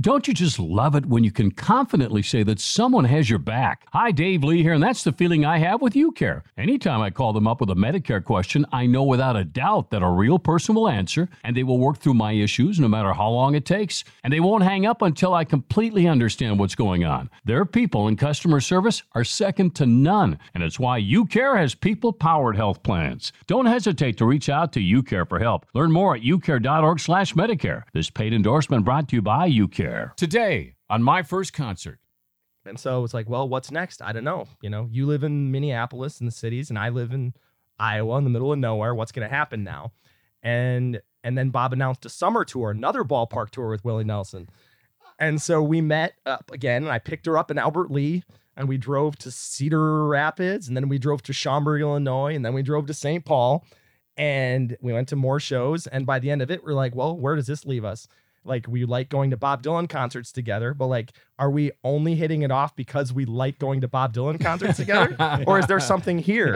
Don't you just love it when you can confidently say that someone has your back? Hi, Dave Lee here, and that's the feeling I have with UCare. Anytime I call them up with a Medicare question, I know without a doubt that a real person will answer, and they will work through my issues no matter how long it takes, and they won't hang up until I completely understand what's going on. Their people in customer service are second to none, and it's why UCare has people powered health plans. Don't hesitate to reach out to UCare for help. Learn more at ucare.org/medicare. This paid endorsement brought to you by UCare. Today on my first concert. And so it's like, well, what's next? I don't know. You know, you live in Minneapolis in the cities, and I live in Iowa in the middle of nowhere. What's going to happen now? And and then Bob announced a summer tour, another ballpark tour with Willie Nelson. And so we met up again, and I picked her up in Albert Lea, and we drove to Cedar Rapids, and then we drove to Schaumburg, Illinois, and then we drove to St. Paul, and we went to more shows. And by the end of it, we're like, well, where does this leave us? Like we like going to Bob Dylan concerts together, but like, are we only hitting it off because we like going to Bob Dylan concerts together? or is there something here?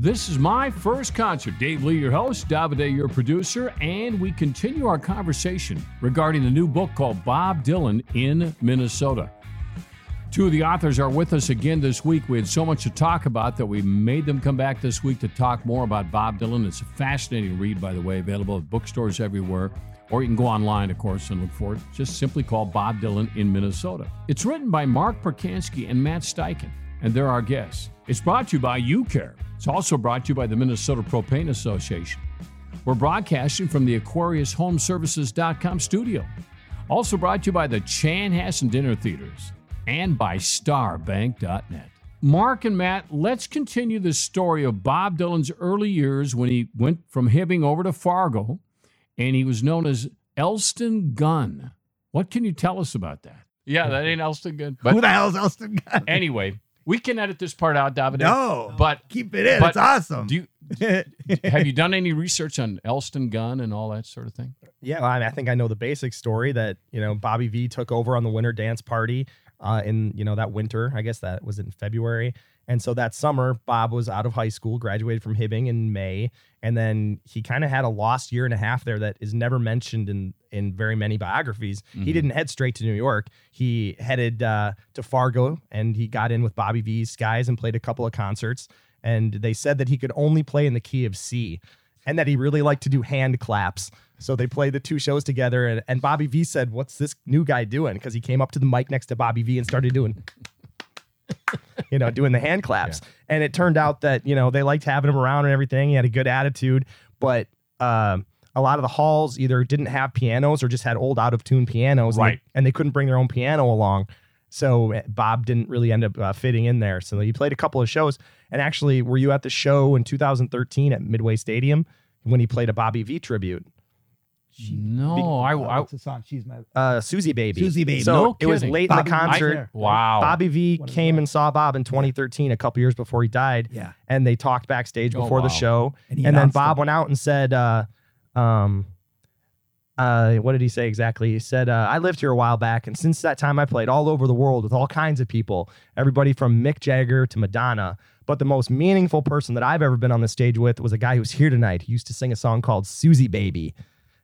This is my first concert. Dave Lee, your host, Davide, your producer, and we continue our conversation regarding the new book called Bob Dylan in Minnesota. Two of the authors are with us again this week. We had so much to talk about that we made them come back this week to talk more about Bob Dylan. It's a fascinating read, by the way, available at bookstores everywhere. Or you can go online, of course, and look for it. Just simply call Bob Dylan in Minnesota. It's written by Marc Percansky and Matt Steichen, and they're our guests. It's brought to you by UCare. It's also brought to you by the Minnesota Propane Association. We're broadcasting from the AquariusHomeservices.com studio. Also brought to you by the Chanhassen Dinner Theaters and by starbank.net. Marc and Matt, let's continue the story of Bob Dylan's early years when he went from Hibbing over to Fargo and he was known as Elston Gunn. What can you tell us about that? Yeah, that ain't Elston Gunn. But Who the hell's Elston Gunn? Anyway, we can edit this part out, David. No, but keep it in. It's awesome. Do you have you done any research on Elston Gunn and all that sort of thing? Yeah, well, I, mean, I think I know the basic story that you know Bobby Vee took over on the Winter Dance Party uh, in you know that winter. I guess that was in February. And so that summer, Bob was out of high school, graduated from Hibbing in May, and then he kind of had a lost year and a half there that is never mentioned in in very many biographies. Mm-hmm. He didn't head straight to New York. He headed uh, to Fargo and he got in with Bobby Vee's guys and played a couple of concerts. And they said that he could only play in the key of C, and that he really liked to do hand claps. So they played the two shows together, and, and Bobby Vee said, "What's this new guy doing?" Because he came up to the mic next to Bobby Vee and started doing, you know, doing the hand claps. Yeah. And it turned out that you know they liked having him around and everything. He had a good attitude, but um, a lot of the halls either didn't have pianos or just had old out of tune pianos, right? And they, and they, couldn't bring their own piano along. So eh, Bob didn't really end up uh, fitting in there. So he played a couple of shows. And actually, were you at the show in 2013 at Midway Stadium when he played a Bobby Vee tribute? She, no, I, I what's the song? She's my uh, Suzie Baby. Suzie Baby. So no it was late Bobby, in the concert. I, wow. Bobby Vee came and saw Bob in 2013, a couple years before he died. Yeah. And they talked backstage oh, before wow. the show. And, and then Bob went out and said, uh, um, uh, what did he say exactly? He said, uh, I lived here a while back, and since that time I played all over the world with all kinds of people, everybody from Mick Jagger to Madonna. But the most meaningful person that I've ever been on the stage with was a guy who's here tonight. He used to sing a song called Suzie Baby.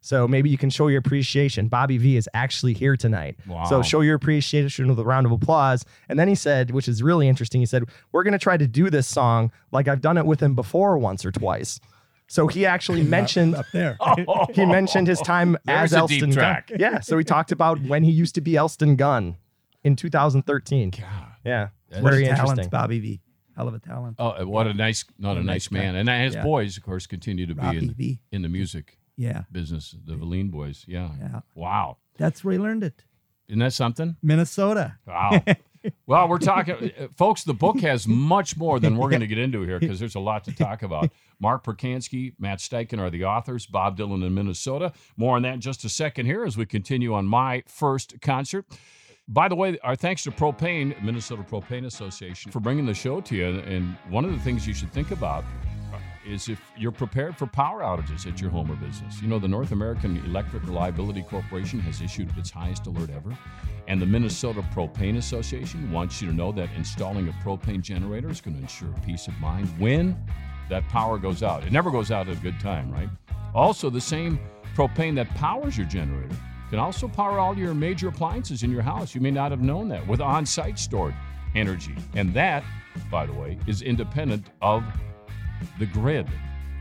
So maybe you can show your appreciation. Bobby Vee is actually here tonight. Wow. So show your appreciation with a round of applause. And then he said, which is really interesting, he said, We're going to try to do this song like I've done it with him before once or twice. So he actually mentioned up there. he mentioned his time There's as Elston deep Gunn. Yeah. So he talked about when he used to be Elston Gunn in 2013. God. Yeah. That's Very talent, interesting. Bobby Vee. Hell of a talent. Oh, what a nice, not a nice nice guy. man. And his Yeah. boys, of course, continue to be in, V. in the music Yeah. business. The Velline boys. Yeah. Yeah. Wow. That's where he learned it. Isn't that something? Minnesota. Wow. well, we're talking, uh, folks, the book has much more than we're going to get into here because there's a lot to talk about. Marc Percansky, Matt Steichen are the authors, Bob Dylan in Minnesota. More on that in just a second here as we continue on my first concert. By the way, our thanks to Propane, Minnesota Propane Association, for bringing the show to you. And one of the things you should think about is if you're prepared for power outages at your home or business. You know, the North American Electric Reliability Corporation has issued its highest alert ever, and the Minnesota Propane Association wants you to know that installing a propane generator is going to ensure peace of mind when that power goes out. It never goes out at a good time, right? Also, the same propane that powers your generator can also power all your major appliances in your house. You may not have known that with on site stored energy. And that, by the way, is independent of the grid.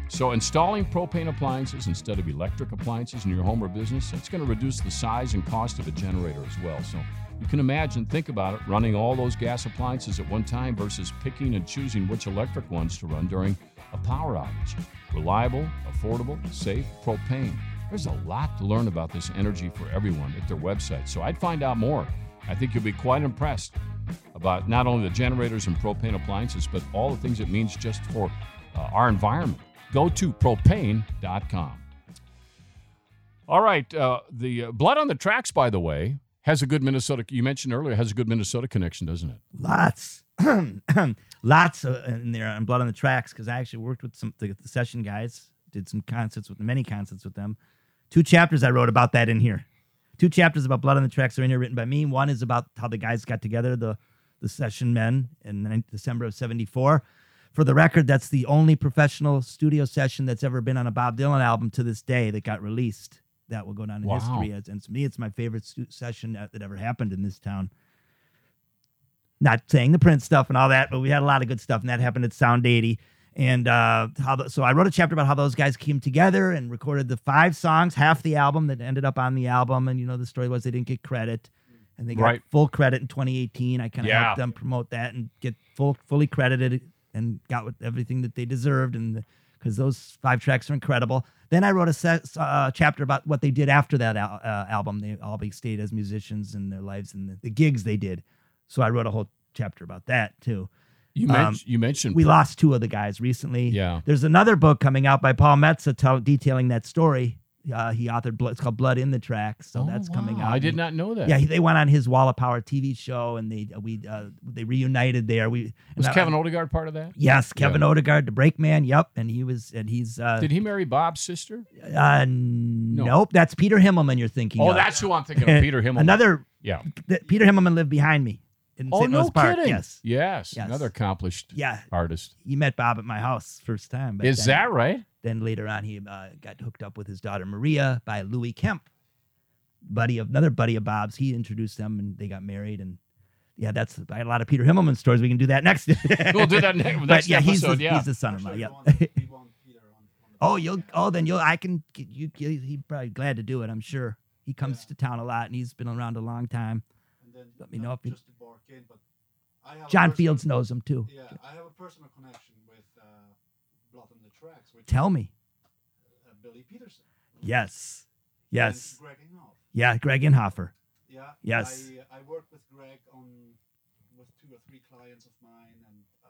So, installing propane appliances instead of electric appliances in your home or business, that's going to reduce the size and cost of a generator as well. So, you can imagine, think about it, running all those gas appliances at one time versus picking and choosing which electric ones to run during a power outage. Reliable, affordable, safe propane. There's a lot to learn about this energy for everyone at their website. So I'd find out more. I think you'll be quite impressed about not only the generators and propane appliances, but all the things it means just for uh, our environment. Go to propane.com. All right. Uh, the uh, Blood on the Tracks, by the way, has a good Minnesota. You mentioned earlier has a good Minnesota connection, doesn't it? Lots, lots of, in there on Blood on the Tracks because I actually worked with some the, the session guys, did some concerts with many concerts with them. Two chapters I wrote about that in here. Two chapters about Blood on the Tracks are in here written by me. One is about how the guys got together, the the session men, in December of '74. For the record, that's the only professional studio session that's ever been on a Bob Dylan album to this day that got released. That will go down in Wow. history. As, and to me, it's my favorite stu- session that, that ever happened in this town. Not saying the Prince stuff and all that, but we had a lot of good stuff, and that happened at Sound 80. And uh, how the, so I wrote a chapter about how those guys came together and recorded the five songs, half the album that ended up on the album. And you know, the story was they didn't get credit, and they got Right. full credit in 2018. I kind of Yeah. helped them promote that and get full fully credited and got with everything that they deserved and because those five tracks are incredible then i wrote a set, uh, chapter about what they did after that al- uh, album they all stayed as musicians in their lives and the, the gigs they did so i wrote a whole chapter about that too You, Um, you mentioned we lost two of the guys recently Yeah. there's another book coming out by paul metsa tell, detailing that story uh, he authored blood, it's called blood in the tracks so Oh, that's coming out I did not know that. yeah, he, they went on his Wall of Power TV show, and they we uh, they reunited there. We Was I- Kevin Odegaard part of that? Yes, Kevin Odegaard, the Brakeman. Yep, and he was and he's uh, Did he marry Bob's sister? uh nope, that's Peter Himmelman. You're thinking. Oh, of. that's who I'm thinking of. Peter Himmel. Another Yeah. th- Peter Himmelman lived behind me in Oh, St. no Park. kidding. Yes, Yes. Yes. Another accomplished yeah, artist. he met Bob at my house first time. but Is then- that right? Then later on, he uh, got hooked up with his daughter Maria by Louis Kemp, buddy of another buddy of Bob's. He introduced them, and they got married. And yeah, that's I had a lot of Peter Himmelman stories. We can do that next. We'll do that next, but next yeah, he's episode. the, yeah. he's the son-in-law. Yeah. we want- we want Peter on- on the oh, you'll. Oh, then you'll. I can. get You. you he'd probably glad to do it. I'm sure. He comes Yeah. to town a lot, and he's been around a long time. And then let me know not if you- just to bark in, but I have John personal- Fields knows him too. Yeah, I have a personal connection with uh, Blood on the Tracks, which Tell me. uh, Billy Peterson. Yes. Yes. Greg. Yeah. Greg Inhofer. Yeah. Yes. I, I worked with Greg on with two or three clients of mine, and uh,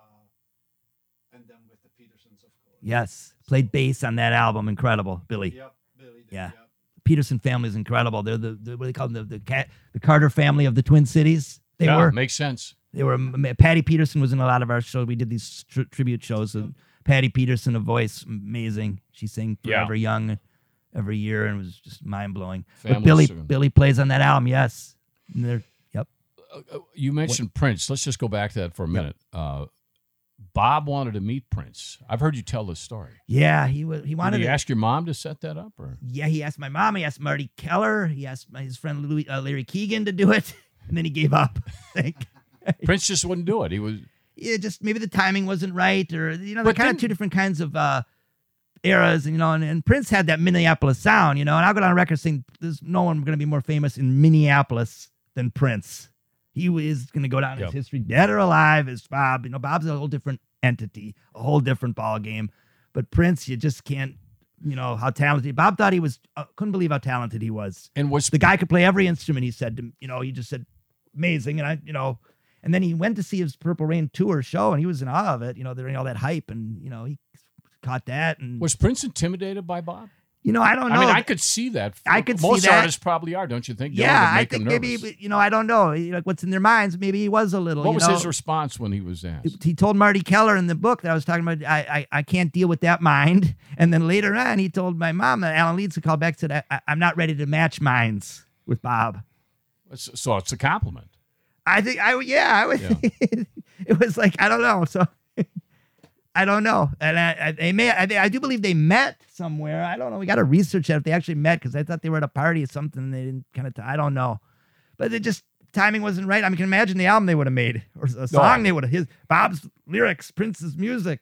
and then with the Petersons, of course. Yes. Played bass on that album. Incredible, Billy. Yep. Billy. Did, Yeah. Yep. Peterson family is incredible. They're the, the what do they call them? The the, cat, the Carter family of the Twin Cities. They yeah, were. makes sense. They were. Patty Peterson was in a lot of our shows. We did these tri- tribute shows. And Patty Peterson, a voice amazing. She sang Yeah. Young every year and was just mind blowing. But Billy. Billy plays on that album. Yes. Yep. Uh, uh, you mentioned Prince. Let's just go back to that for a minute. Uh, Bob wanted to meet Prince. I've heard you tell this story. Yeah. He was. He wanted. Did you to- ask your mom to set that up, or yeah. He asked my mom. He asked Marty Keller. He asked my, his friend Louis, uh, Larry Keegan to do it, and then he gave up. Think. Prince just wouldn't do it? He was. yeah, just maybe the timing wasn't right, or you know, they're kind of two different kinds of uh, eras, and you know. And, and Prince had that Minneapolis sound, you know. And I'll go down on record saying there's no one going to be more famous in Minneapolis than Prince. He is going to go down in history, dead or alive, as Bob. You know, Bob's a whole different entity, a whole different ball game. But Prince, you just can't, you know, how talented. Bob thought he was, uh, couldn't believe how talented he was And was the guy could play every instrument. He said, to, you know, he just said, amazing. And I, you know, and then he went to see his Purple Rain tour show, and he was in awe of it. You know, during all that hype, and you know, he caught that, and was Prince intimidated by Bob? You know, I don't know. I mean, I could see that. I could see Most that. artists probably are, don't you think? Yeah, I think maybe you know, I don't know. Like what's in their minds? Maybe he was a little. What you was know? his response when he was asked? he told Marty Keller in the book that I was talking about, I, I, I can't deal with that mind. And then later on, he told my mom that Alan Leeds called back and said, I, I'm not ready to match minds with Bob. So so it's a compliment. I think I, yeah, I was, Yeah. it was like, I don't know. So I don't know. And I, I, they may, I, I do believe they met somewhere. I don't know. We got to research that if they actually met because I thought they were at a party or something. And they didn't kind of, I don't know. But it just, timing wasn't right. I mean, can imagine the album they would have made or a song they would have, his, Bob's lyrics, Prince's music.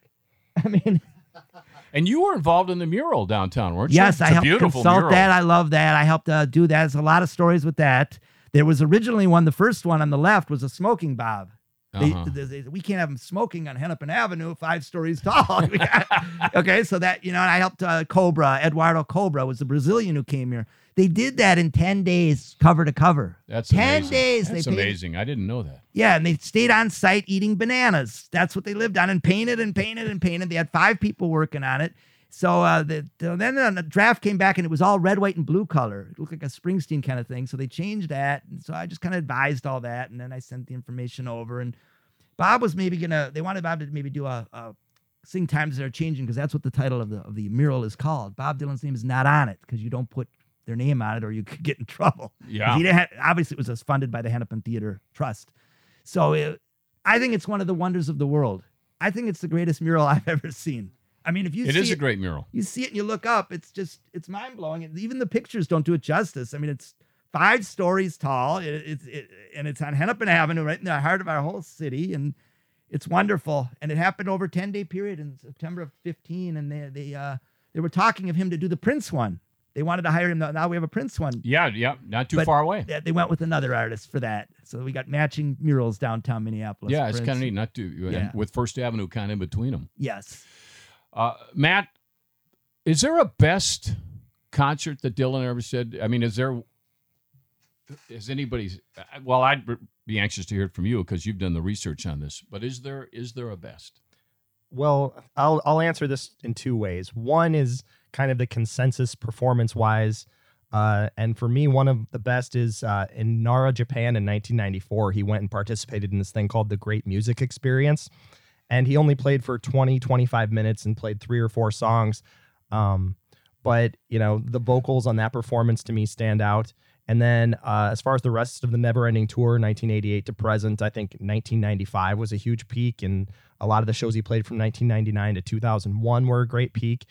I mean, And you were involved in the mural downtown, weren't Yes, you? Yes, I helped beautiful consult mural. that. I love that. I helped uh, do that. There's a lot of stories with that. There was originally one. The first one on the left was a smoking Bob. They, Uh-huh. they- they- we can't have them smoking on Hennepin Avenue, five stories tall. Okay, so that you know, and I helped uh, Kobra. Eduardo Kobra was the Brazilian who came here. They did that in ten days, cover to cover. That's 10 amazing. days That's they paid- amazing. I didn't know that. Yeah, and they stayed on site eating bananas. That's what they lived on, and painted and painted and painted. They had five people working on it. So uh, the, the- then uh, the draft came back, and it was all red, white, and blue color. It looked like a Springsteen kind of thing. So they changed that, and so I just kind of advised all that, and then I sent the information over. And Bob was maybe gonna. They wanted Bob to maybe do a. a Sing times that are changing because that's what the title of the of the mural is called. Bob Dylan's name is not on it because you don't put their name on it or you could get in trouble. Yeah. He didn't have, obviously, it was uh, funded by the Hennepin Theatre Trust. So it, I think it's one of the wonders of the world. I think it's the greatest mural I've ever seen. I mean, if you It see is a it, great mural. you see it and you look up, it's just it's mind blowing. And even the pictures don't do it justice. I mean, it's five stories tall. It, it's it, and it's on Hennepin Avenue, right in the heart of our whole city, and it's wonderful. And it happened over a ten day period in September of fifteen. And they they uh they were talking of him to do the Prince one. They wanted to hire him. Now we have a Prince one. Yeah, yeah, not too But far away. They went with another artist for that. So we got matching murals downtown Minneapolis. Yeah, it's kind of neat. Not too, Yeah. with First Avenue kind of in between them. Yes. Uh, Matt, is there a best concert that Dylan ever said? I mean, is there? Is anybody's? Well, I'd be anxious to hear it from you because you've done the research on this. But is there is there a best? Well, I'll I'll answer this in two ways. One is kind of the consensus performance wise. Uh, and for me, one of the best is uh, in Nara, Japan in 1994. He went and participated in this thing called the Great Music Experience. And he only played for 20, 25 minutes and played three or four songs. Um, but, you know, the vocals on that performance to me stand out. And then uh, as far as the rest of the Never Ending Tour, 1988 to present, I think 1995 was a huge peak. And a lot of the shows he played from 1999 to 2001 were a great peak.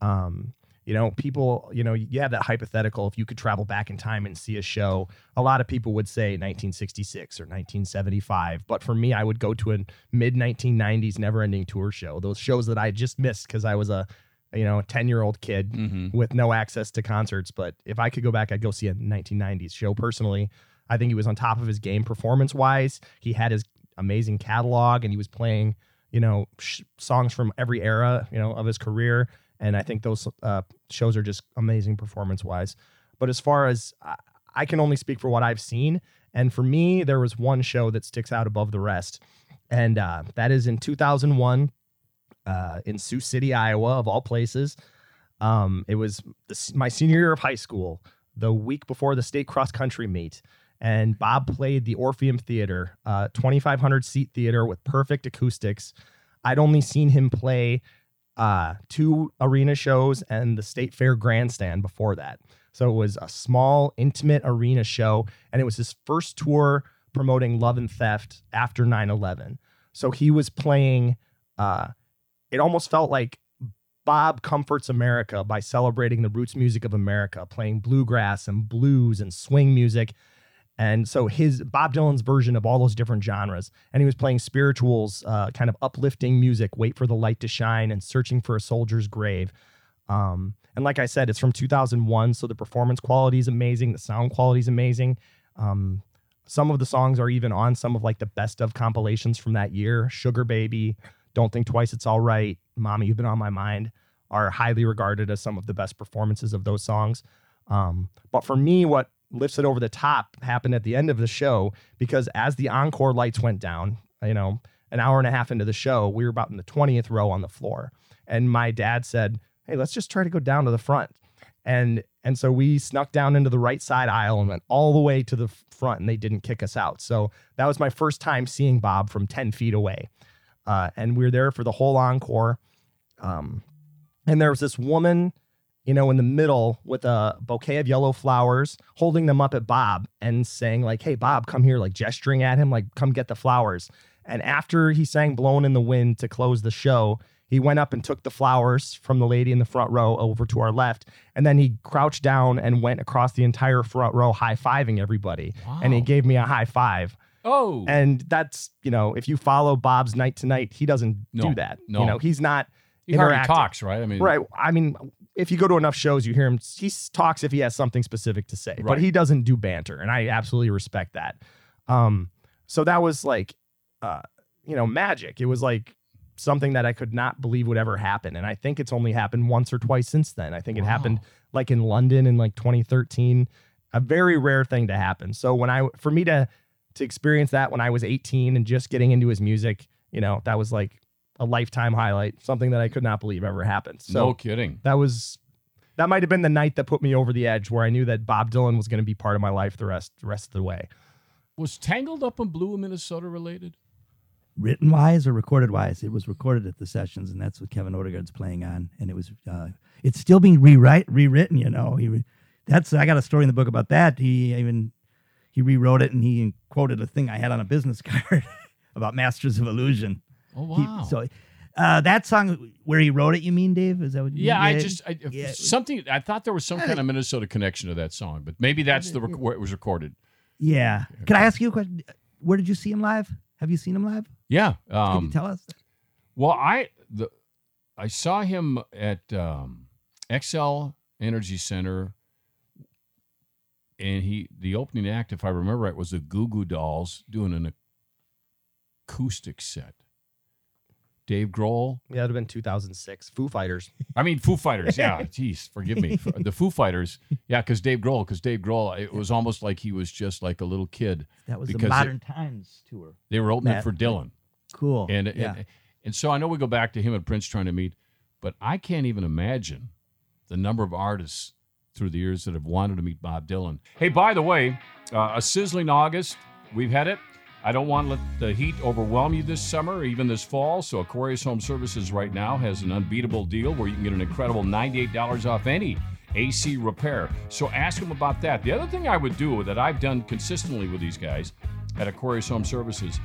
Um, you know, people, you know, you have that hypothetical if you could travel back in time and see a show, a lot of people would say 1966 or 1975. But for me, I would go to a mid 1990s never ending tour show, those shows that I just missed because I was a, you know, 10 year old kid Mm-hmm. with no access to concerts. But if I could go back, I'd go see a 1990s show personally. I think he was on top of his game performance wise. He had his amazing catalog and he was playing, you know, sh- songs from every era, you know, of his career. And I think those uh, shows are just amazing performance wise. But as far as I, I can only speak for what I've seen. And for me, there was one show that sticks out above the rest. And uh, that is in 2001 uh, in Sioux City, Iowa, of all places. Um, it was the, my senior year of high school, the week before the state cross country meet. And Bob played the Orpheum Theater, uh, 2,500 seat theater with perfect acoustics. I'd only seen him play uh, two arena shows and the State Fair Grandstand before that. So it was a small, intimate arena show. And it was his first tour promoting Love and Theft after 9 11. So he was playing, uh, it almost felt like Bob comforts America by celebrating the roots music of America, playing bluegrass and blues and swing music. And so his Bob Dylan's version of all those different genres. And he was playing spirituals, uh, kind of uplifting music, Wait for the Light to Shine and Searching for a Soldier's Grave. Um, and like I said, it's from 2001. So the performance quality is amazing. The sound quality is amazing. Um, some of the songs are even on some of like the best of compilations from that year. Sugar Baby, Don't Think Twice, It's All Right, Mommy, You've Been on My Mind are highly regarded as some of the best performances of those songs. Um, but for me, what lifts it over the top happened at the end of the show because as the encore lights went down, you know, an hour and a half into the show, we were about in the 20th row on the floor. And my dad said, Hey, let's just try to go down to the front. And and so we snuck down into the right side aisle and went all the way to the front, and they didn't kick us out. So that was my first time seeing Bob from 10 feet away. Uh, and we were there for the whole encore. Um, and there was this woman, you know, in the middle with a bouquet of yellow flowers, holding them up at Bob and saying, like, hey, Bob, come here, like gesturing at him, like, come get the flowers. And after he sang Blowin' in the Wind to close the show, he went up and took the flowers from the lady in the front row over to our left. And then he crouched down and went across the entire front row, high fiving everybody. And he gave me a high five. Oh, And that's, you know, if you follow Bob's night to night, he doesn't No, do that. no. You know, he's not he hardly talks, right? I mean, Right. I mean, if you go to enough shows, you hear him. He talks if he has something specific to say, Right. but he doesn't do banter, and I absolutely respect that. Um, so that was like, uh, you know, magic. It was like something that I could not believe would ever happen, and I think it's only happened once or twice since then. I think it happened like in London in like 2013, a very rare thing to happen. So when I, for me to to experience that when I was 18 and just getting into his music, you know, that was like a lifetime highlight, something that I could not believe ever happened. So no kidding. that was that might have been the night that put me over the edge where I knew that Bob Dylan was going to be part of my life the rest the rest of the way. Was Tangled Up in Blue, Minnesota related? written wise or recorded wise. It was recorded at the sessions, and that's what Kevin Odegaard's playing on. And it was, uh, it's still being rewrite rewritten. You know, he re- that's I got a story in the book about that. He even he rewrote it and he quoted a thing I had on a business card about Masters of Illusion. Oh He- wow. so uh, that song where he wrote it, you mean, Dave? Is that what? you yeah, I just I, yeah. something. I thought there was some kind of Minnesota connection to that song, but maybe that's the rec- where it was recorded. yeah. Can I ask you a question? Where did you see him live? Have you seen him live? Yeah. Can Um, you tell us? Well, I the I saw him at um, Xcel Energy Center, and he the opening act, if I remember right, was the Goo Goo Dolls doing an acoustic set. Dave Grohl, Yeah, that'd have been 2006. Foo Fighters. I mean Foo Fighters. Yeah, jeez, forgive me, the Foo Fighters. Yeah, because Dave Grohl, because Dave Grohl, it was almost like he was just like a little kid. That was because the it- Modern Times tour. They were opening Matt, for Dylan. Cool. And, yeah. and and so I know we go back to him and Prince trying to meet, but I can't even imagine the number of artists through the years that have wanted to meet Bob Dylan. Hey, by the way, uh, a sizzling August. We've had it. I don't want to let the heat overwhelm you this summer or even this fall. So Aquarius Home Services right now has an unbeatable deal where you can get an incredible $98 off any AC repair. So ask them about that. The other thing I would do that I've done consistently with these guys at Aquarius Home Services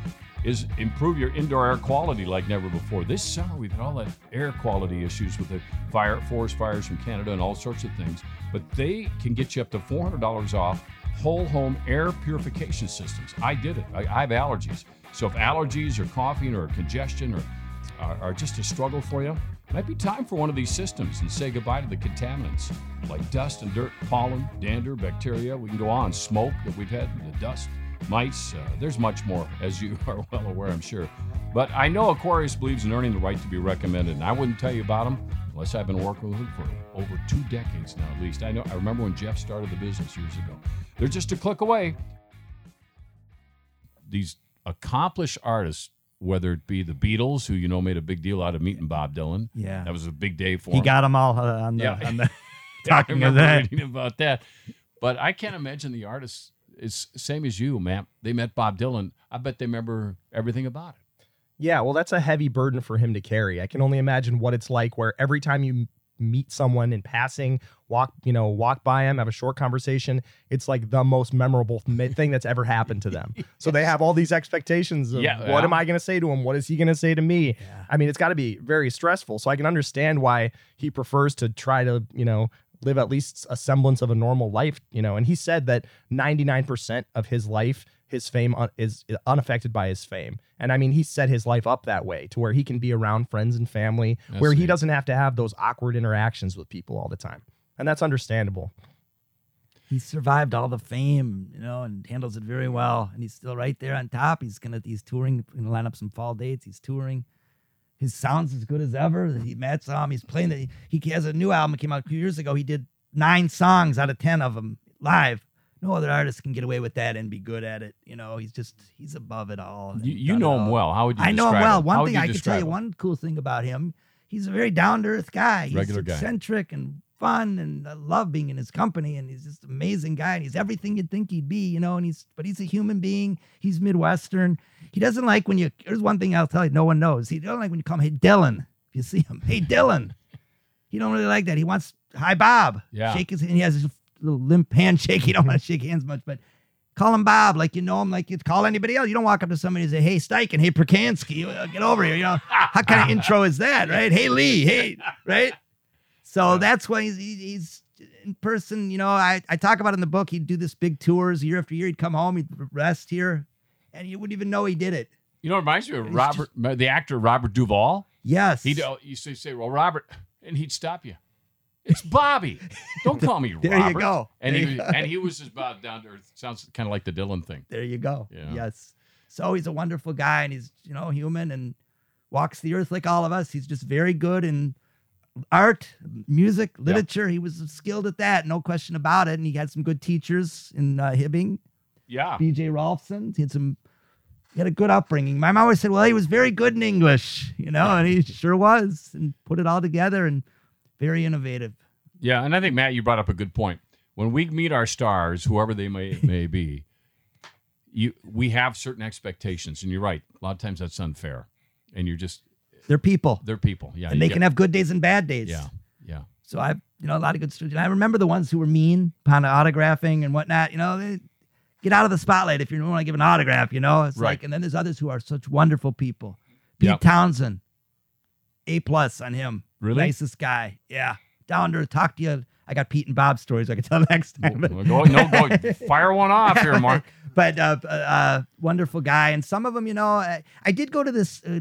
is improve your indoor air quality like never before. This summer we've had all that air quality issues with the fire forest fires from Canada and all sorts of things, but they can get you up to $400 off whole home air purification systems. I did it. I, I have allergies. So if allergies or coughing or congestion or are, are just a struggle for you, might be time for one of these systems and say goodbye to the contaminants like dust and dirt, pollen, dander, bacteria. We can go on. Smoke that we've had, the dust, mice. Uh, there's much more, as you are well aware, I'm sure. But I know Aquarius believes in earning the right to be recommended, and I wouldn't tell you about them unless I've been working with them for over two decades now, at least. I know. I remember when Jeff started the business years ago. They're just a click away. These accomplished artists, whether it be the Beatles, who you know made a big deal out of meeting Bob Dylan, yeah. that was a big day for him. He him. got them all uh, on the, Yeah. on the Yeah, I talking of remember that. reading about that. But I can't imagine the artists. It's same as you, man. They met Bob Dylan. I bet they remember everything about it. Yeah, well, that's a heavy burden for him to carry. I can only imagine what it's like where every time you m- meet someone in passing, walk, you know, walk by him, have a short conversation, it's like the most memorable thing that's ever happened to them. So they have all these expectations of Yeah, what yeah. am I going to say to him? What is he going to say to me? Yeah. I mean, it's got to be very stressful. So I can understand why he prefers to try to, you know, live at least a semblance of a normal life, you know. And he said that 99% of his life, his fame un- is unaffected by his fame. And I mean, he set his life up that way to where he can be around friends and family, That's where he doesn't have to have those awkward interactions with people all the time. And that's understandable. He survived all the fame, you know, and handles it very well. And he's still right there on top. He's gonna he's touring, gonna line up some fall dates. He's touring. His sounds as good as ever. He Matt saw him. He's playing the. He has a new album that came out a few years ago. He did nine songs out of ten of them live. No other artist can get away with that and be good at it. You know, he's just he's above it all. You, you know him all. well. How would you? I know him well. How One thing I can tell you, him? one cool thing about him, he's a very down to earth guy. He's Regular guy. eccentric and fun and I love being in his company. And he's just an amazing guy. And he's everything you'd think he'd be, you know. And he's, but he's a human being. He's Midwestern. He doesn't like when you, there's one thing I'll tell you no one knows. He don't like when you call him, hey, Dylan, if you see him, hey, Dylan. He don't really like that. He wants, hi, Bob. Yeah. Shake his hand. He has his little limp handshake. He don't want to shake hands much, but call him Bob like you know him, like you call anybody else. You don't walk up to somebody and say, "Hey, Steichen, hey, Percansky, uh, get over here." You know, how kind of intro is that, right? Hey, Lee, hey, right? So that's why he's, he's in person. You know, I, I talk about in the book. He'd do this big tours year after year. He'd come home, he'd rest here, and you wouldn't even know he did it. You know, it reminds me of Robert, the actor Robert Duvall. Yes, He'd used to say, "Well, Robert," and he'd stop you. It's Bobby. Don't call me There you Robert. go. And There he you was, and he was just about down to earth. Sounds kind of like the Dylan thing. There you go. Yeah. Yes. So he's a wonderful guy and he's, you know, human and walks the earth like all of us. He's just very good in art, music, literature. He was skilled at that, no question about it. And he had some good teachers in uh, Hibbing, Yeah. BJ Rolfzen. He had some, he had a good upbringing. My mom always said, well, he was very good in English, you know, and he sure was and put it all together and very innovative. Yeah, and I think Matt, you brought up a good point. When we meet our stars, whoever they may may be, you we have certain expectations, and you're right. A lot of times that's unfair, and you're just They're people they're people. Yeah, and they get- can have good days and bad days. Yeah, yeah. So I've, you know, a lot of good students. I remember the ones who were mean upon autographing and whatnot. You know, they get out of the spotlight if you don't want to give an autograph. You know, it's Right. like, and then there's others who are such wonderful people. Pete Yep. Townshend, A plus on him. Really? nicest guy. Yeah, down to talk to you. I got Pete and Bob stories I can tell next time. Well, go, no, go fire one off here, Marc. but uh, uh, uh, wonderful guy. And some of them, you know, I, I did go to this. Uh,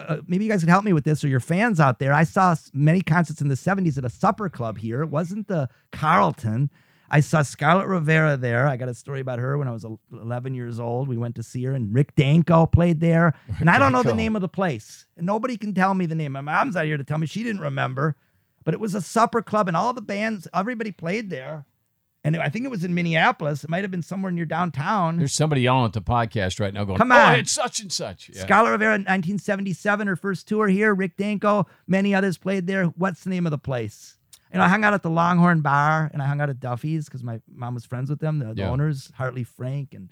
uh, maybe you guys can help me with this, or your fans out there. I saw many concerts in the '70s at a supper club here. It wasn't the Carlton. I saw Scarlet Rivera there. I got a story about her when I was 11 years old. We went to see her, and Rick Danko played there. And I don't know the name of the place, and nobody can tell me the name. My mom's out here to tell me she didn't remember, but it was a supper club, and all the bands, everybody played there. And I think it was in Minneapolis. It might have been somewhere near downtown. There's somebody yelling at the podcast right now, going, Come "Oh, on. it's such and such." Yeah. Scarlet Rivera in 1977, her first tour here. Rick Danko, many others played there. What's the name of the place? And I hung out at the Longhorn Bar and I hung out at Duffy's because my mom was friends with them, the, the Yeah. owners, Hartley Frank and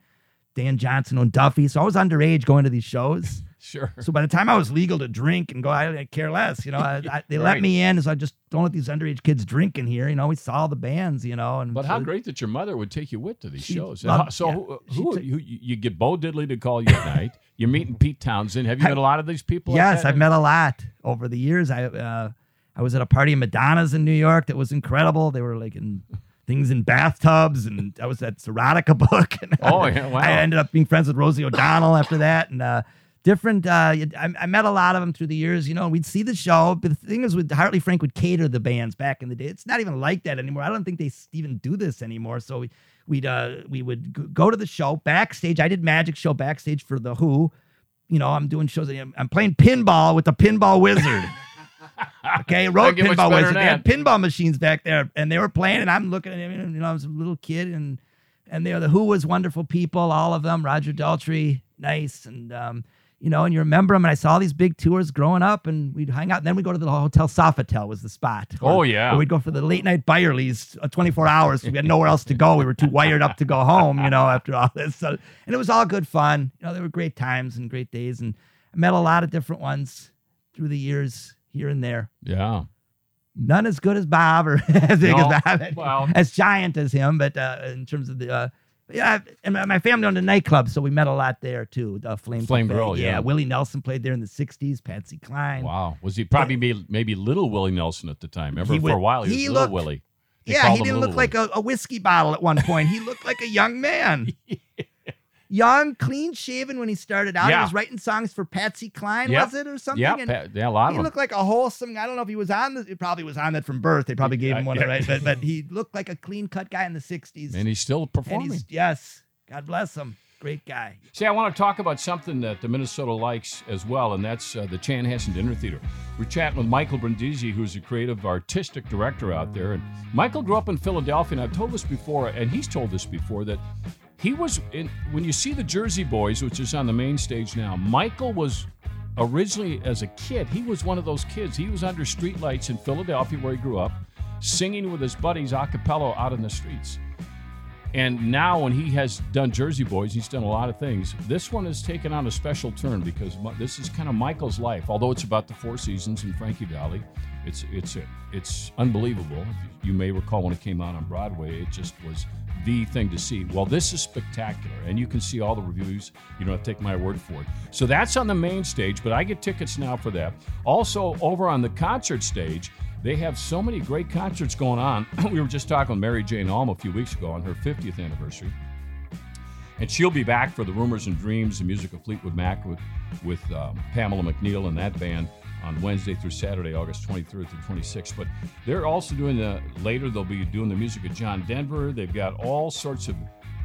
Dan Johnson owned Duffy. So I was underage going to these shows. Sure. So by the time I was legal to drink and go, I didn't care less. You know, I, I, they let me in, so I just don't let these underage kids drink in here. You know, we saw the bands. You know, and But how so- great that your mother would take you with to these She shows. loved- so yeah. who, who, took- you, you get Bo Diddley to call you at night. You're meeting Pete Townshend. Have you I- met a lot of these people? Yes. I've met a lot over the years. I uh, I was at a party in Madonna's in New York that was incredible. They were like in things in bathtubs, and I was at Erotica book. And Oh, yeah, wow. I ended up being friends with Rosie O'Donnell after that, and uh, different. Uh, I, I met a lot of them through the years. You know, we'd see the show, but the thing is, with Hartley Frank would cater the bands back in the day. It's not even like that anymore. I don't think they even do this anymore. So we, we'd uh, we would go to the show backstage. I did magic show backstage for the Who. You know, I'm doing shows. I'm I'm playing pinball with the pinball wizard. Okay, road pinball wizard. They had pinball machines back there, and they were playing, and I'm looking at him. and, You know, I was a little kid, and and they were the Who was wonderful people, all of them. Roger Daltrey, nice, and um, you know, and you remember them. And I saw all these big tours growing up, and we'd hang out. And then we would go to the hotel Sofitel was the spot. Oh, Or- yeah. or we'd go for the late night Byerly's, uh, 24 hours. We had nowhere else to go. We were too wired up to go home, you know, after all this. So, and it was all good fun. You know, there were great times and great days, and I met a lot of different ones through the years here and there Yeah. none as good as Bob or as big No, as Bob, well- as giant as him. But uh, in terms of the, uh, yeah, and my, family owned a nightclub, so we met a lot there too. The Flame, Flame Cafe. Grill, yeah. Willie Nelson played there in the '60s. Patsy Cline. Wow. Was he probably maybe, maybe little Willie Nelson at the time? Remember He for a while he, he was little looked- Willie. They yeah, he didn't Little look like a, a whiskey bottle at one point. He looked like a young man. Young, clean shaven when he started out. Yeah. He was writing songs for Patsy Cline, Yep. was it, or something? Yeah, And- yeah, a lot of he them. looked like a wholesome. I don't know if he was on the. He probably was on that from birth. They probably gave him one, Yeah, right? But but he looked like a clean cut guy in the '60s. and he's still performing. he's yes, God bless him. Great guy. See, I want to talk about something that the Minnesota likes as well, and that's uh, the Chanhassen Dinner Theater. We're chatting with Michael Brindisi, who's a creative artistic director out there. And Michael grew up in Philadelphia, and I've told this before, and he's told this before, that he was in when you see the Jersey Boys, which is on the main stage now, Michael was originally as a kid, he was one of those kids. He was under streetlights in Philadelphia where he grew up. singing with his buddies a cappella out in the streets. And now, when he has done Jersey Boys, he's done a lot of things. This one has taken on a special turn because this is kind of Michael's life. Although it's about the Four Seasons in Frankie Valli, it's it's it's unbelievable. You may recall when it came out on Broadway, it just was the thing to see. Well, this is spectacular, and you can see all the reviews. You don't have to take my word for it. So that's on the main stage, but I get tickets now for that. Also, over on the concert stage, they have so many great concerts going on. we were just talking with Mary Jane Alm a few weeks ago on her 50th anniversary. And she'll be back for the Rumors and Dreams, the music of Fleetwood Mac with, with um, Pamela McNeill and that band on Wednesday through Saturday, August 23rd through 26th. But they're also doing the, later, they'll be doing the music of John Denver. They've got all sorts of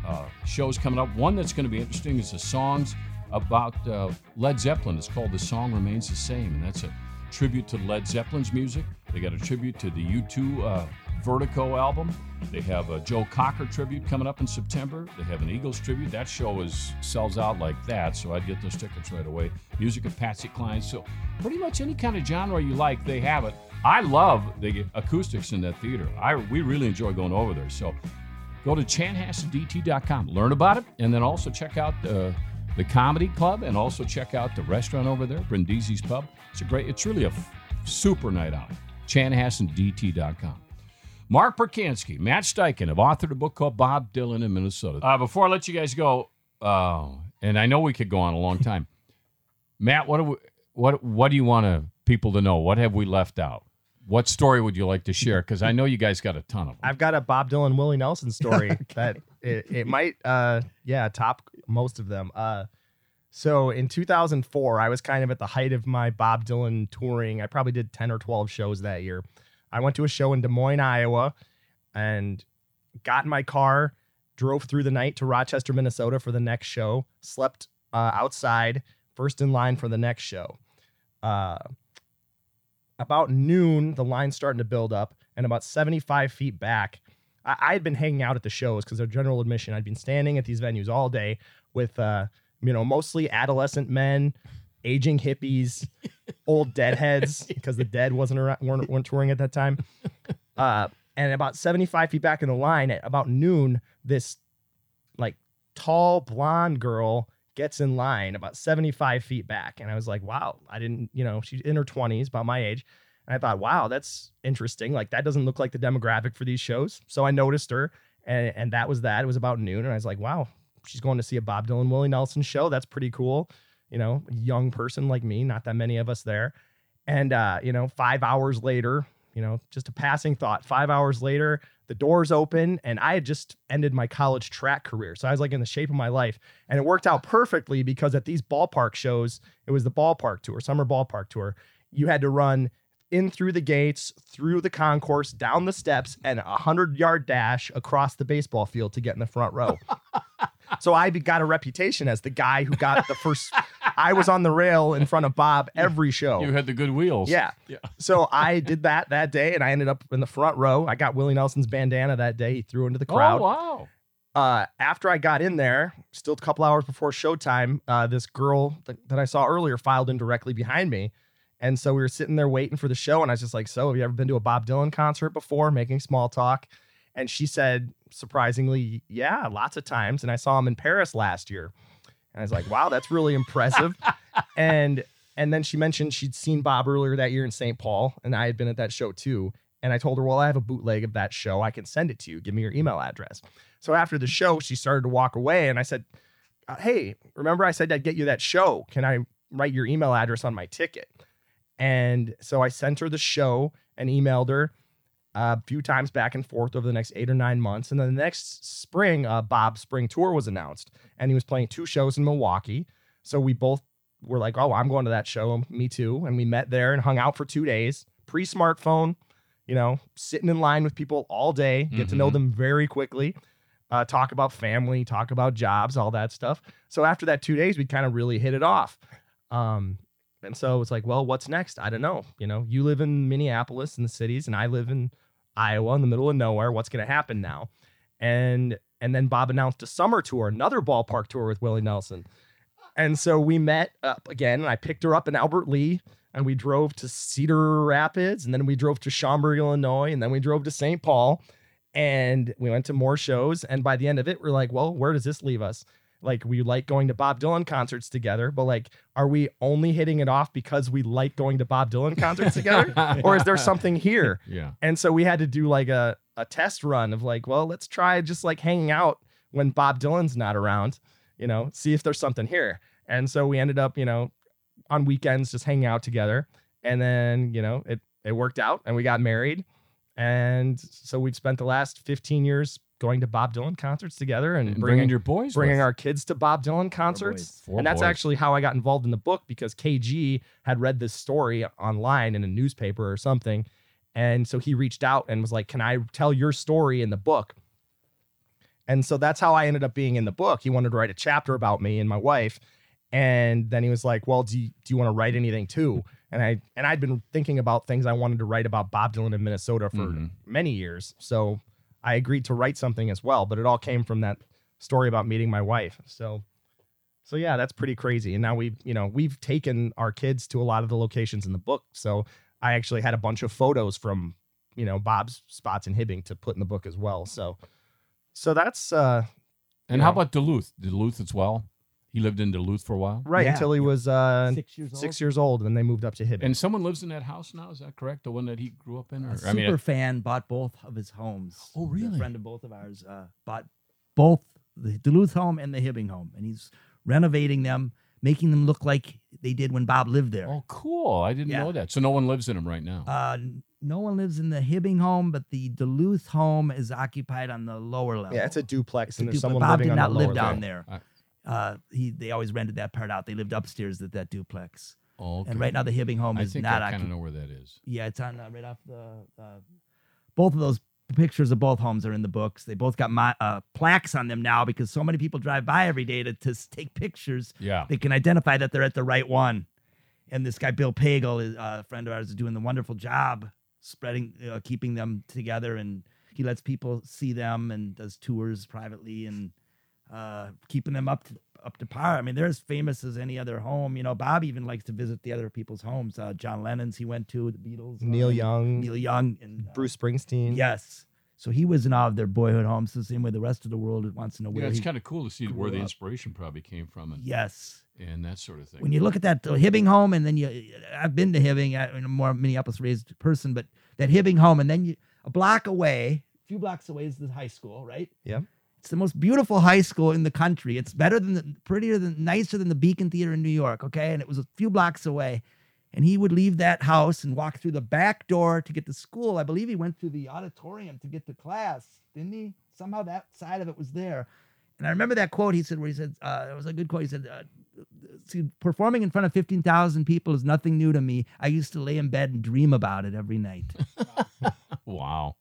uh, shows coming up. One that's going to be interesting is the songs about uh, Led Zeppelin. It's called The Song Remains the Same, and that's a tribute to Led Zeppelin's music. They got a tribute to the U2 uh, Vertigo album. They have a Joe Cocker tribute coming up in September. They have an Eagles tribute. That show is sells out like that, so I'd get those tickets right away. Music of Patsy Cline. So pretty much any kind of genre you like, they have it. I love the acoustics in that theater. I we really enjoy going over there. So go to chanhassendt.com, learn about it, and then also check out uh, the comedy club and also check out the restaurant over there, Brindisi's Pub. It's a great, it's really a f- super night out. chanhassendt.com. Marc Percansky, Matt Steichen have authored a book called Bob Dylan in Minnesota. Uh, before I let you guys go, uh, and I know we could go on a long time, Matt, what do we, what what do you want to, people to know? What have we left out? What story would you like to share? Because I know you guys got a ton of them. I've got a Bob Dylan Willie Nelson story that it, it might uh yeah top most of them. Uh so in 2004 I was kind of at the height of my Bob Dylan touring. I probably did 10 or 12 shows that year. I went to a show in Des Moines, Iowa and got in my car, drove through the night to Rochester, Minnesota for the next show, slept uh, outside, first in line for the next show. Uh about noon, the line's starting to build up, and about 75 feet back, I, had been hanging out at the shows because they're general admission. I'd been standing at these venues all day with, uh, you know, mostly adolescent men, aging hippies, old deadheads because the dead wasn't around, weren't, weren't touring at that time. Uh, and about 75 feet back in the line, at about noon, this like tall blonde girl gets in line about 75 feet back. And I was like, wow, I didn't, you know, she's in her 20s, about my age. And I thought, wow, that's interesting. Like, that doesn't look like the demographic for these shows. So I noticed her, and, and that was that. It was about noon. And I was like, wow, she's going to see a Bob Dylan, Willie Nelson show. That's pretty cool. You know, young person like me, not that many of us there. And, uh, you know, five hours later, you know, just a passing thought. Five hours later, the doors open, and I had just ended my college track career. So I was like in the shape of my life. And it worked out perfectly because at these ballpark shows, it was the ballpark tour, summer ballpark tour. You had to run in through the gates, through the concourse, down the steps, and a hundred yard dash across the baseball field to get in the front row. so I got a reputation as the guy who got the first. I was on the rail in front of Bob every show. You had the good wheels. Yeah. Yeah. So I did that that day, and I ended up in the front row. I got Willie Nelson's bandana that day. He threw into the crowd. Oh, wow. Uh, after I got in there, still a couple hours before showtime, uh, this girl that, that I saw earlier filed in directly behind me. And so we were sitting there waiting for the show, and I was just like, "So, have you ever been to a Bob Dylan concert before?" Making small talk, and she said, surprisingly, "Yeah, lots of times." And I saw him in Paris last year, and I was like, "Wow, that's really impressive." and and then she mentioned she'd seen Bob earlier that year in St. Paul, and I had been at that show too. And I told her, "Well, I have a bootleg of that show. I can send it to you. Give me your email address." So after the show, she started to walk away, and I said, uh, "Hey, remember I said I'd get you that show? Can I write your email address on my ticket?" And so I sent her the show and emailed her a few times back and forth over the next eight or nine months. And then the next spring, uh, Bob's spring tour was announced, and he was playing two shows in Milwaukee. So we both were like, "Oh, I'm going to that show. Me too." And we met there and hung out for two days, pre-smartphone. You know, sitting in line with people all day, get to know Mhm. them very quickly. Uh, talk about family, talk about jobs, all that stuff. So after that two days, we kind of really hit it off. Um, and so it's like, well, what's next? I don't know. You know, you live in Minneapolis in the cities, and I live in Iowa in the middle of nowhere. What's going to happen now? And and then Bob announced a summer tour, another ballpark tour with Willie Nelson. And so we met up again, and I picked her up in Albert Lea and we drove to Cedar Rapids, and then we drove to Schaumburg, Illinois, and then we drove to St. Paul, and we went to more shows. And by the end of it, we're like, well, where does this leave us? Like, we like going to Bob Dylan concerts together, but like, are we only hitting it off because we like going to Bob Dylan concerts together? or is there something here? Yeah. And so we had to do like a, a test run of like, well, let's try just like hanging out when Bob Dylan's not around, you know, see if there's something here. And so we ended up, you know, on weekends just hanging out together. And then, you know, it it worked out and we got married. And so we've spent the last 15 years going to Bob Dylan concerts together and, And bringing, bringing your boys bringing with. our kids to Bob Dylan concerts. boys. Four and that's boys. actually how I got involved in the book because KG had read this story online in a newspaper or something. And so he reached out and was like, Can I tell your story in the book? And so that's how I ended up being in the book. He wanted to write a chapter about me and my wife. And then he was like, Well, do you, do you want to write anything too? And I and I'd been thinking about things I wanted to write about Bob Dylan in Minnesota for Mhm. many years. So I agreed to write something as well, but it all came from that story about meeting my wife. So so yeah, that's pretty crazy. And now we've, you know, we've taken our kids to a lot of the locations in the book. So I actually had a bunch of photos from, you know, Bob's spots in Hibbing to put in the book as well. So so that's uh and how know. about Duluth? Duluth as well. He lived in Duluth for a while. right Yeah. until he was uh Six years old. six years old, and then they moved up to Hibbing. And someone lives in that house now. Is that correct? The one that he grew up in? Or, A I mean, super fan bought both of his homes. Oh, A really? friend of both of ours uh, bought both the Duluth home and the Hibbing home, and he's renovating them, making them look like they did when Bob lived there. oh, cool. I didn't Yeah. know that. So no one lives in them right now. Uh, n- no one lives in the Hibbing home, but the Duluth home is occupied on the lower level. yeah, it's a duplex, It's and a there's duplex. someone Bob living did on not the live lower down level. there. Uh, Uh, he they always rented that part out. They lived upstairs at that duplex, oh, okay. and right now the Hibbing home I is think not I kind of know where that is. Yeah, it's on uh, right off the. Uh, both of those pictures of both homes are in the books. They both got my, uh, plaques on them now because so many people drive by every day to, to take pictures. Yeah. They can identify that they're at the right one. And this guy Bill Pagel, is, uh, a friend of ours, is doing the wonderful job spreading, uh, keeping them together, and he lets people see them and does tours privately and uh, keeping them up to up to par. I mean, they're as famous as any other home. You know, Bob even likes to visit the other people's homes. Uh, John Lennon's he went to, the Beatles, Neil um, Young, Neil Young, and uh, Bruce Springsteen. Yes. So he was in all of their boyhood homes, the same way the rest of the world wants to know where Yeah, it's kind of cool to see where grew the up. inspiration probably came from and, Yes. and that sort of thing. When you look at that uh, Hibbing home, and then you, I've been to Hibbing, I'm a more Minneapolis raised person, but that Hibbing home, and then you, a block away, a few blocks away is the high school, right? Yep. It's the most beautiful high school in the country. It's better than, the, prettier than, nicer than the Beacon Theater in New York, okay? And it was a few blocks away. And he would leave that house and walk through the back door to get to school. I believe he went through the auditorium to get to class, didn't he? Somehow that side of it was there. And I remember that quote he said, where he said, uh, it was a good quote. He said, uh, see, performing in front of 15,000 people is nothing new to me. I used to lay in bed and dream about it every night. wow.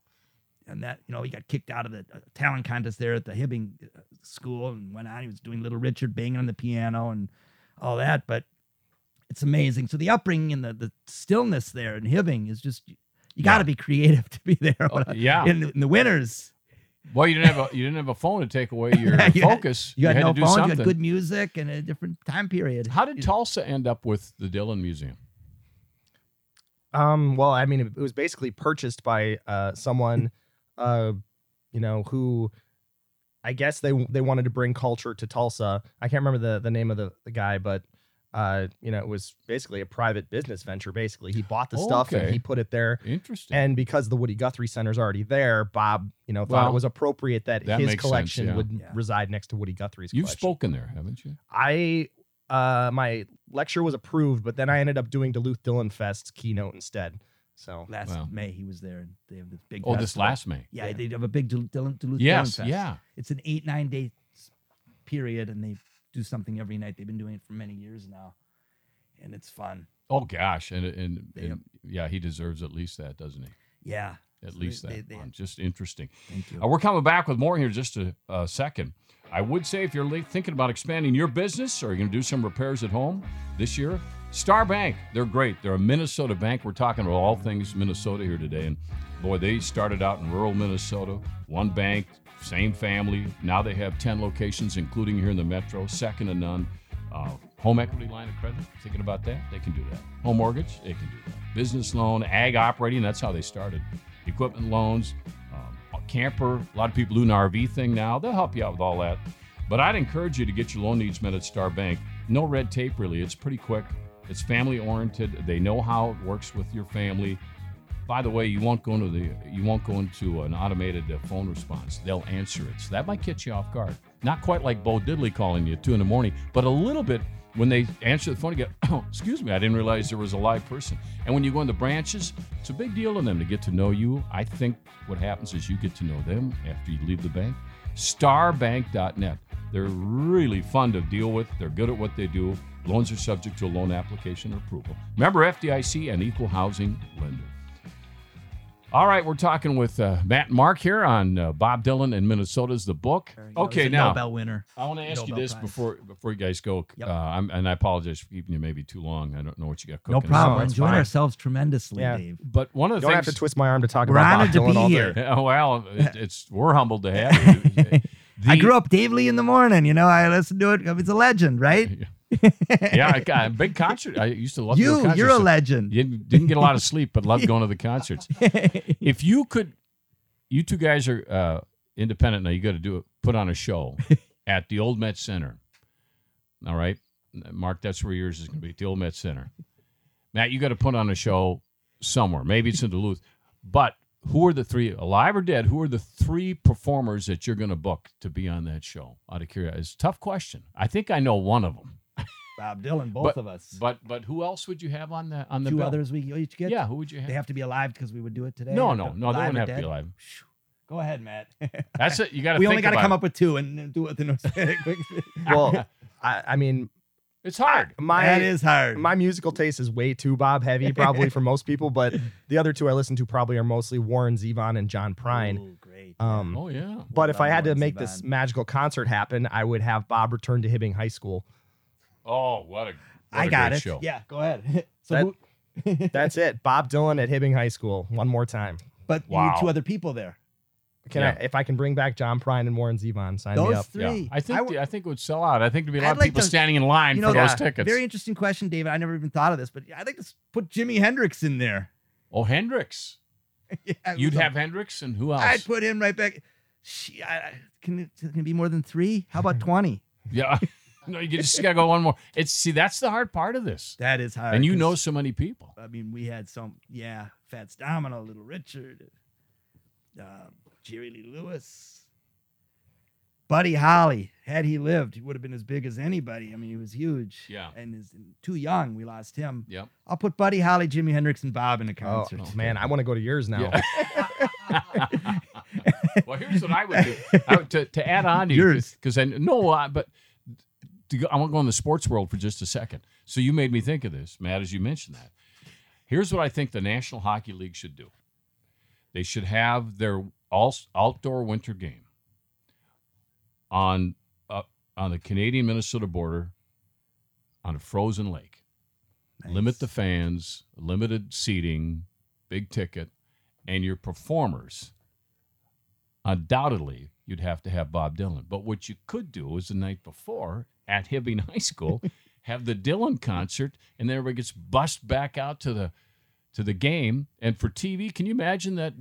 And that you know he got kicked out of the uh, talent contest there at the Hibbing uh, school and went on. He was doing Little Richard banging on the piano and all that, but it's amazing. So the upbringing and the the stillness there in Hibbing is just you got to Yeah. be creative to be there. Oh, yeah. in, the- in the winters, Well, you didn't have a you didn't have a phone to take away your You had- focus. you had, had no to do phones, you something. had good music and a different time period. How did Tulsa end up with the Dylan Museum? Um, well, I mean, it, it was basically purchased by uh, someone, uh, you know, who I guess they they wanted to bring culture to Tulsa. I can't remember the the name of the, the guy, but uh, you know, it was basically a private business venture. Basically, he bought the stuff and he put it there. Interesting. And because the Woody Guthrie Center is already there, Bob, you know, thought Well, it was appropriate that, that his makes sense, collection yeah. would Yeah. reside next to Woody Guthrie's You've collection. spoken there, haven't you? I uh my lecture was approved, but then I ended up doing Duluth Dylan Fest's keynote instead. So Last Wow. May he was there. and They have this big. Oh, this festival. last May. Yeah, Yeah. they have a big Dul- Duluth, Duluth Yes, Dylan Fest. yeah. It's an eight nine day period, and they do something every night. They've been doing it for many years now, and it's fun. Oh gosh, and and, They- and yeah, he deserves at least that, doesn't he? Yeah, At So least they- that. they- one. Just interesting. thank you. Uh, we're coming back with more here in just a, a second. I would say if you're thinking about expanding your business or you're going to do some repairs at home this year, Star Bank, they're great. They're a Minnesota bank. We're talking about all things Minnesota here today. And boy, they started out in rural Minnesota, one bank, same family. Now they have 10 locations, including here in the metro, second to none. Uh, Home equity line of credit, thinking about that? They can do that. Home mortgage, they can do that. Business loan, ag operating, that's how they started. Equipment loans, um, camper, a lot of people do an RV thing now. They'll help you out with all that. But I'd encourage you to get your loan needs met at Star Bank. No red tape, really. It's pretty quick. It's family oriented. They know how it works with your family. By the way, you won't go into the you won't go into an automated uh, phone response. They'll answer it, so that might catch you off guard. Not quite like Bo Diddley calling you at two in the morning, but a little bit when they answer the phone. You go, oh, excuse me, I didn't realize there was a live person. And when you go in the branches, it's a big deal to them to get to know you. I think what happens is you get to know them after you leave the bank. Starbank.net. They're really fun to deal with. They're good at what they do. Loans are subject to a loan application approval. Remember FDIC and equal housing lender. All right, we're talking with uh, Matt and Marc here on uh, Bob Dylan and Minnesota's The Book. Okay, now Nobel winner. I want to ask you this Prize. before before you guys go. Yep. Uh, I'm, and I apologize for keeping you maybe too long. I don't know what you got cooking. No problem. No, We're it's enjoying fine. ourselves tremendously, Yeah. Dave. But one of You the don't things have to twist my arm to talk We're about Bob honored to Dylan be all day. here. Yeah, well, it, it's we're humbled to have you. I grew up Dave Lee in the morning. You know, I listened to it. It's a legend, right? yeah, I got a big concert. I used to love to go to you, concerts. you're a legend. You didn't get a lot of sleep, but loved going to the concerts. If you could, you two guys are uh, independent now. You got to do it. Put on a show at the Old Met Center. All right, Marc, that's where yours is going to be. at The Old Met Center. Matt, you got to put on a show somewhere. Maybe it's in Duluth, but. Who are the three, alive or dead? Who are the three performers that you're going to book to be on that show? Out of curiosity, it's a tough question. I think I know one of them, Bob Dylan, both But- of us. but but who else would you have on the on the Two bill? others we each get. Yeah, who would you have? They have to be alive because we would do it today. no, no, no. They alive wouldn't or have to be alive. Go ahead, Matt. That's it. You got to. we think only got to come it. up with two and do it the next quick. Well, I, I mean, It's hard. my that is hard. my musical taste is way too Bob heavy, probably for most people. But the other two I listen to probably are mostly Warren Zevon and John Prine. Ooh, great. Um, Oh yeah. but if I had to Warren make this magical concert happen, I would have Bob return to Hibbing High School. Oh, what a. What I a got great it. Show. Yeah, go ahead. so, That- who, That's it. Bob Dylan at Hibbing High School. One more time. but you Wow. need two other people there. Can Yeah. I, if I can bring back John Prine and Warren Zevon, sign me Those up. Yeah. three. I think w- the- I think it would sell out. I think there'd be a lot I'd of like people to- standing in line you for know, those yeah, tickets. Very interesting question, David. I never even thought of this, but I'd like to put Jimi Hendrix in there. oh, Hendrix. Yeah, You'd with a- have Hendrix and who else? I'd put him right back. She, I, I- can it, can it be more than three? How about twenty? yeah. No, you just gotta go one more. It's see, that's the hard part of this. That is hard. and you know so many people. I mean, we had some. Yeah, Fats Domino, Little Richard, uh, Jerry Lee Lewis, Buddy Holly. Had he lived, he would have been as big as anybody. I mean, he was huge. Yeah. and is too young. We lost him. Yep. I'll put Buddy Holly, Jimi Hendrix, and Bob in a concert. Oh, concert. man, I want to go to yours now. Yeah. well, here's what I would do. I would, to, to add on to Yours. because I no, I, but to go, I want to go in the sports world for just a second. So you made me think of this, Matt, as you mentioned that. Here's what I think the National Hockey League should do. They should have their all outdoor winter game on uh, on the Canadian Minnesota border on a frozen lake. Limit the fans, limited seating, big ticket, and your performers. Undoubtedly, you'd have to have Bob Dylan. But what you could do is the night before at Hibbing High School, have the Dylan concert, and then everybody gets bussed back out to the to the game. And for TV, can you imagine that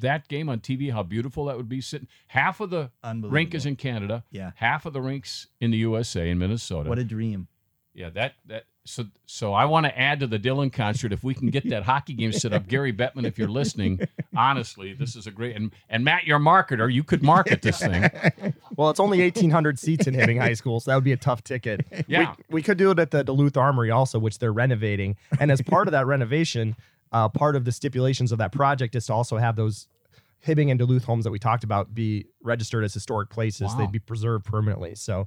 that game on TV? How beautiful that would be. Sitting half of the rink is in Canada, Yeah. half of the rinks in the USA in Minnesota. What a dream. Yeah, that that so so I want to add to the Dylan concert if we can get that hockey game set up. Gary Bettman, if you're listening, honestly, this is a great and and Matt, your marketer, you could market this thing. Well, it's only 1,800 seats in Hibbing High School, so that would be a tough ticket. Yeah. We, we could do it at the Duluth Armory also, which they're renovating. And as part of that renovation, uh, part of the stipulations of that project is to also have those Hibbing and Duluth homes that we talked about be registered as historic places. Wow. They'd be preserved permanently. So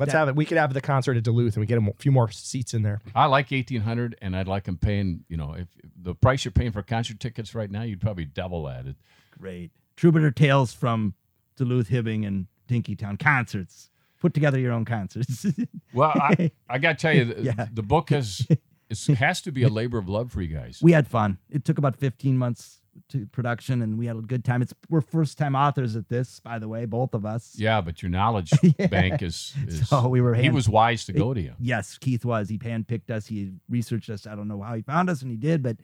let's That- have it. We could have the concert at Duluth and we get a few more seats in there. I like eighteen hundred, and I'd like them paying. You know, if the price you're paying for concert tickets right now, you'd probably double that. It, Great. Troubadour Tales from Duluth, Hibbing, and Dinkytown concerts. Put together your own concerts. well, I, I got to tell you, the, Yeah. the book has it has to be a labor of love for you guys. we had fun. It took about 15 months to production, and we had a good time. It's we're first time authors at this, by the way, both of us. Yeah, but your knowledge Yeah. bank is. is So we were he was wise to go to you. Yes, Keith was. He handpicked us. He researched us. I don't know how he found us, and he did, but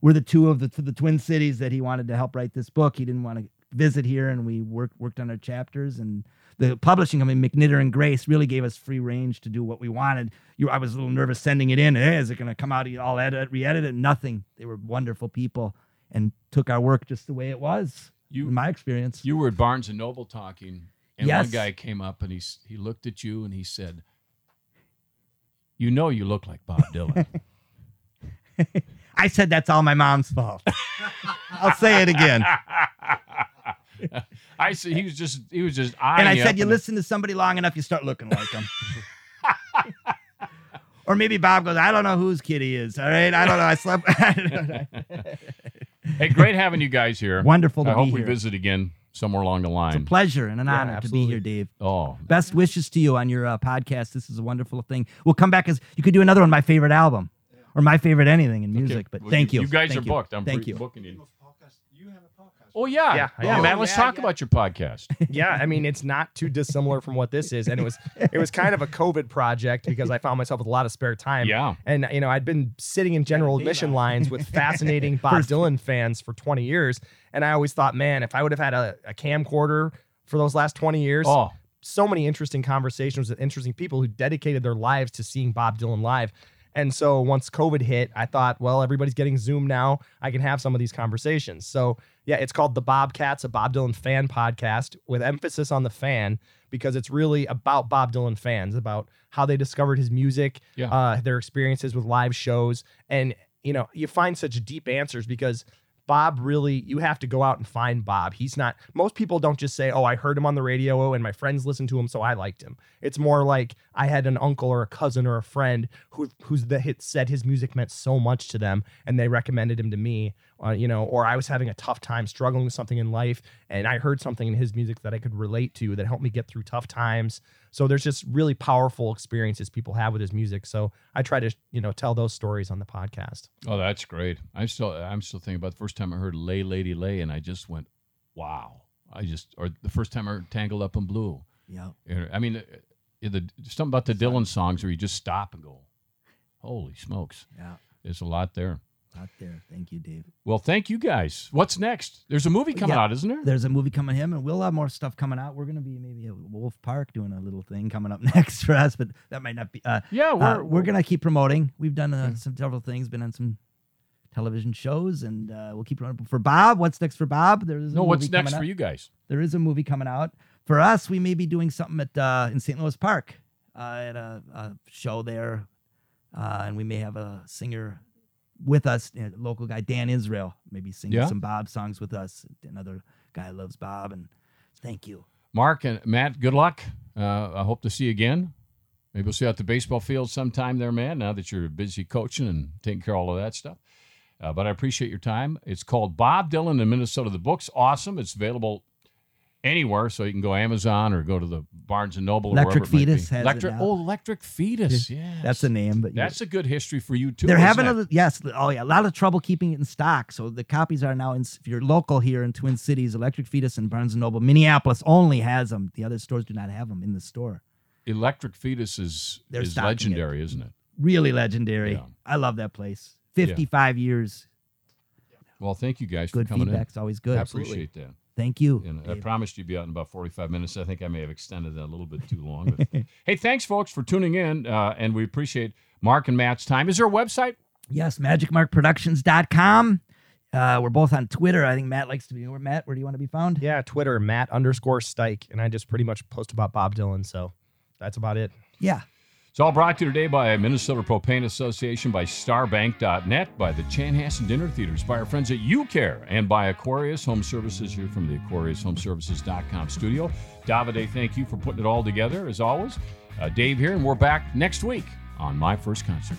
we're the two of the the Twin Cities that he wanted to help write this book. He didn't want to visit here, and we worked worked on our chapters. And the publishing company, McNitter and Grace, really gave us free range to do what we wanted. You, I was a little nervous sending it in. Hey, is it going to come out all edit, re-edit it? Nothing. They were wonderful people and took our work just the way it was. You- in my experience. You were at Barnes and Noble talking, and Yes. one guy came up and he he looked at you and he said, "You know, you look like Bob Dylan." I said that's all my mom's fault. I'll say it again. I said he was just he was just and I said, you listen to somebody long enough, you start looking like them. or maybe Bob goes, I don't know whose kid he is. All right, I don't know. I slept. Hey, great having you guys here. Wonderful to I be hope we visit again somewhere along the It's a line. pleasure and an Yeah, honor to be here, Dave. Oh, Best wishes to you on your uh, podcast. This is a wonderful thing. We'll come back as you could do another one, my favorite album, or my favorite anything in music. But Well, thank you. You guys Thank are you. booked. I'm Thank pre- you. booking you. of podcast. You have a podcast. Oh yeah, Yeah, I oh, yeah, do. man. Let's Yeah, talk yeah. about your podcast. yeah i mean it's not too dissimilar from what this is and it was it was kind of a covid project because i found myself with a lot of spare time Yeah. and you know i'd been sitting in general admission daylight. lines with fascinating bob dylan fans for 20 years and i always thought man if i would have had a, a camcorder for those last 20 years Oh, so many interesting conversations with interesting people who dedicated their lives to seeing Bob Dylan live. And so once COVID hit, I thought, well, everybody's getting Zoom now. I can have some of these conversations. So yeah, it's called The Bobcats, a Bob Dylan fan podcast with emphasis on the fan because it's really about Bob Dylan fans, about how they discovered his music, Yeah. uh, their experiences with live shows. And, you know, you find such deep answers because Bob really, you have to go out and find Bob. He's not, most people don't just say, oh, I heard him on the radio and my friends listened to him, so I liked him. It's more like I had an uncle or a cousin or a friend who, who's the hit said his music meant so much to them and they recommended him to me, uh, you know, or I was having a tough time struggling with something in life and I heard something in his music that I could relate to that helped me get through tough times. So there's just really powerful experiences people have with his music. So I try to, you know, tell those stories on the podcast. oh, that's great. I'm still I'm still thinking about the first time I heard "Lay Lady Lay" and I just went, "Wow!" I just or the first time I heard "Tangled Up in Blue." Yeah. I mean, uh, the something about the Dylan songs where you just stop and go, "Holy smokes!" Yeah. There's a lot there. Out there. Thank you, Dave. Well, thank you guys. What's next? There's a movie coming Yeah. out, isn't there? There's a movie coming him, and we'll have more stuff coming out. We're gonna be maybe at Wolf Park doing a little thing coming up next for us, but that might not be. Uh, Yeah, uh, we're we're gonna keep promoting. We've done uh, some several things, been on some television shows, and uh, we'll keep promoting. For Bob, what's next for Bob? There is a No, what's next for you guys? There is a movie coming out. For us, we may be doing something at uh, in St. Louis Park uh, at a, a show there, uh, and we may have a singer with us, a local guy Dan Israel, maybe singing Yeah. some Bob songs with us. Another guy loves Bob, and thank you. Marc and Matt, good luck. Uh, I hope to see you again. Maybe we'll see you at the baseball field sometime there, man, now that you're busy coaching and taking care of all of that stuff. Uh, but I appreciate your time. It's called Bob Dylan in Minnesota. The book's awesome. It's available anywhere, so you can go Amazon or go to the Barnes and Noble. or Electric wherever it might be. Fetus has it Electric. Oh, Electric Fetus. Yeah, That's the name, but That's a good history for you too. they're having a yes, oh yeah, a lot of trouble keeping it in stock. So the copies are now in. If you're local here in Twin Cities, Electric Fetus and Barnes and Noble, Minneapolis only has them. The other stores do not have them in the store. Electric Fetus is, They're is legendary, isn't it? Really legendary. Yeah. I love that place. 55 years. Well, thank you guys Good for coming feedback's always good. I Absolutely. appreciate that. Thank you. And I promised you'd be out in about 45 minutes. I think I may have extended that a little bit too long. But hey, thanks, folks, for tuning in. Uh, and we appreciate Marc and Matt's time. Is there a website? Yes, magicmarkproductions.com. Uh, we're both on Twitter. I think Matt likes to be. Where Matt, where do you want to be found? Yeah, Twitter, Matt underscore Stike. And I just pretty much post about Bob Dylan. So that's about it. Yeah. It's all brought to you today by Minnesota Propane Association, by Starbank.net, by the Chanhassen Dinner Theaters, by our friends at UCare, and by Aquarius Home Services here from the AquariusHomeservices.com studio. Davide, thank you for putting it all together, as always. Uh, Dave here, and we're back next week on My First Concert.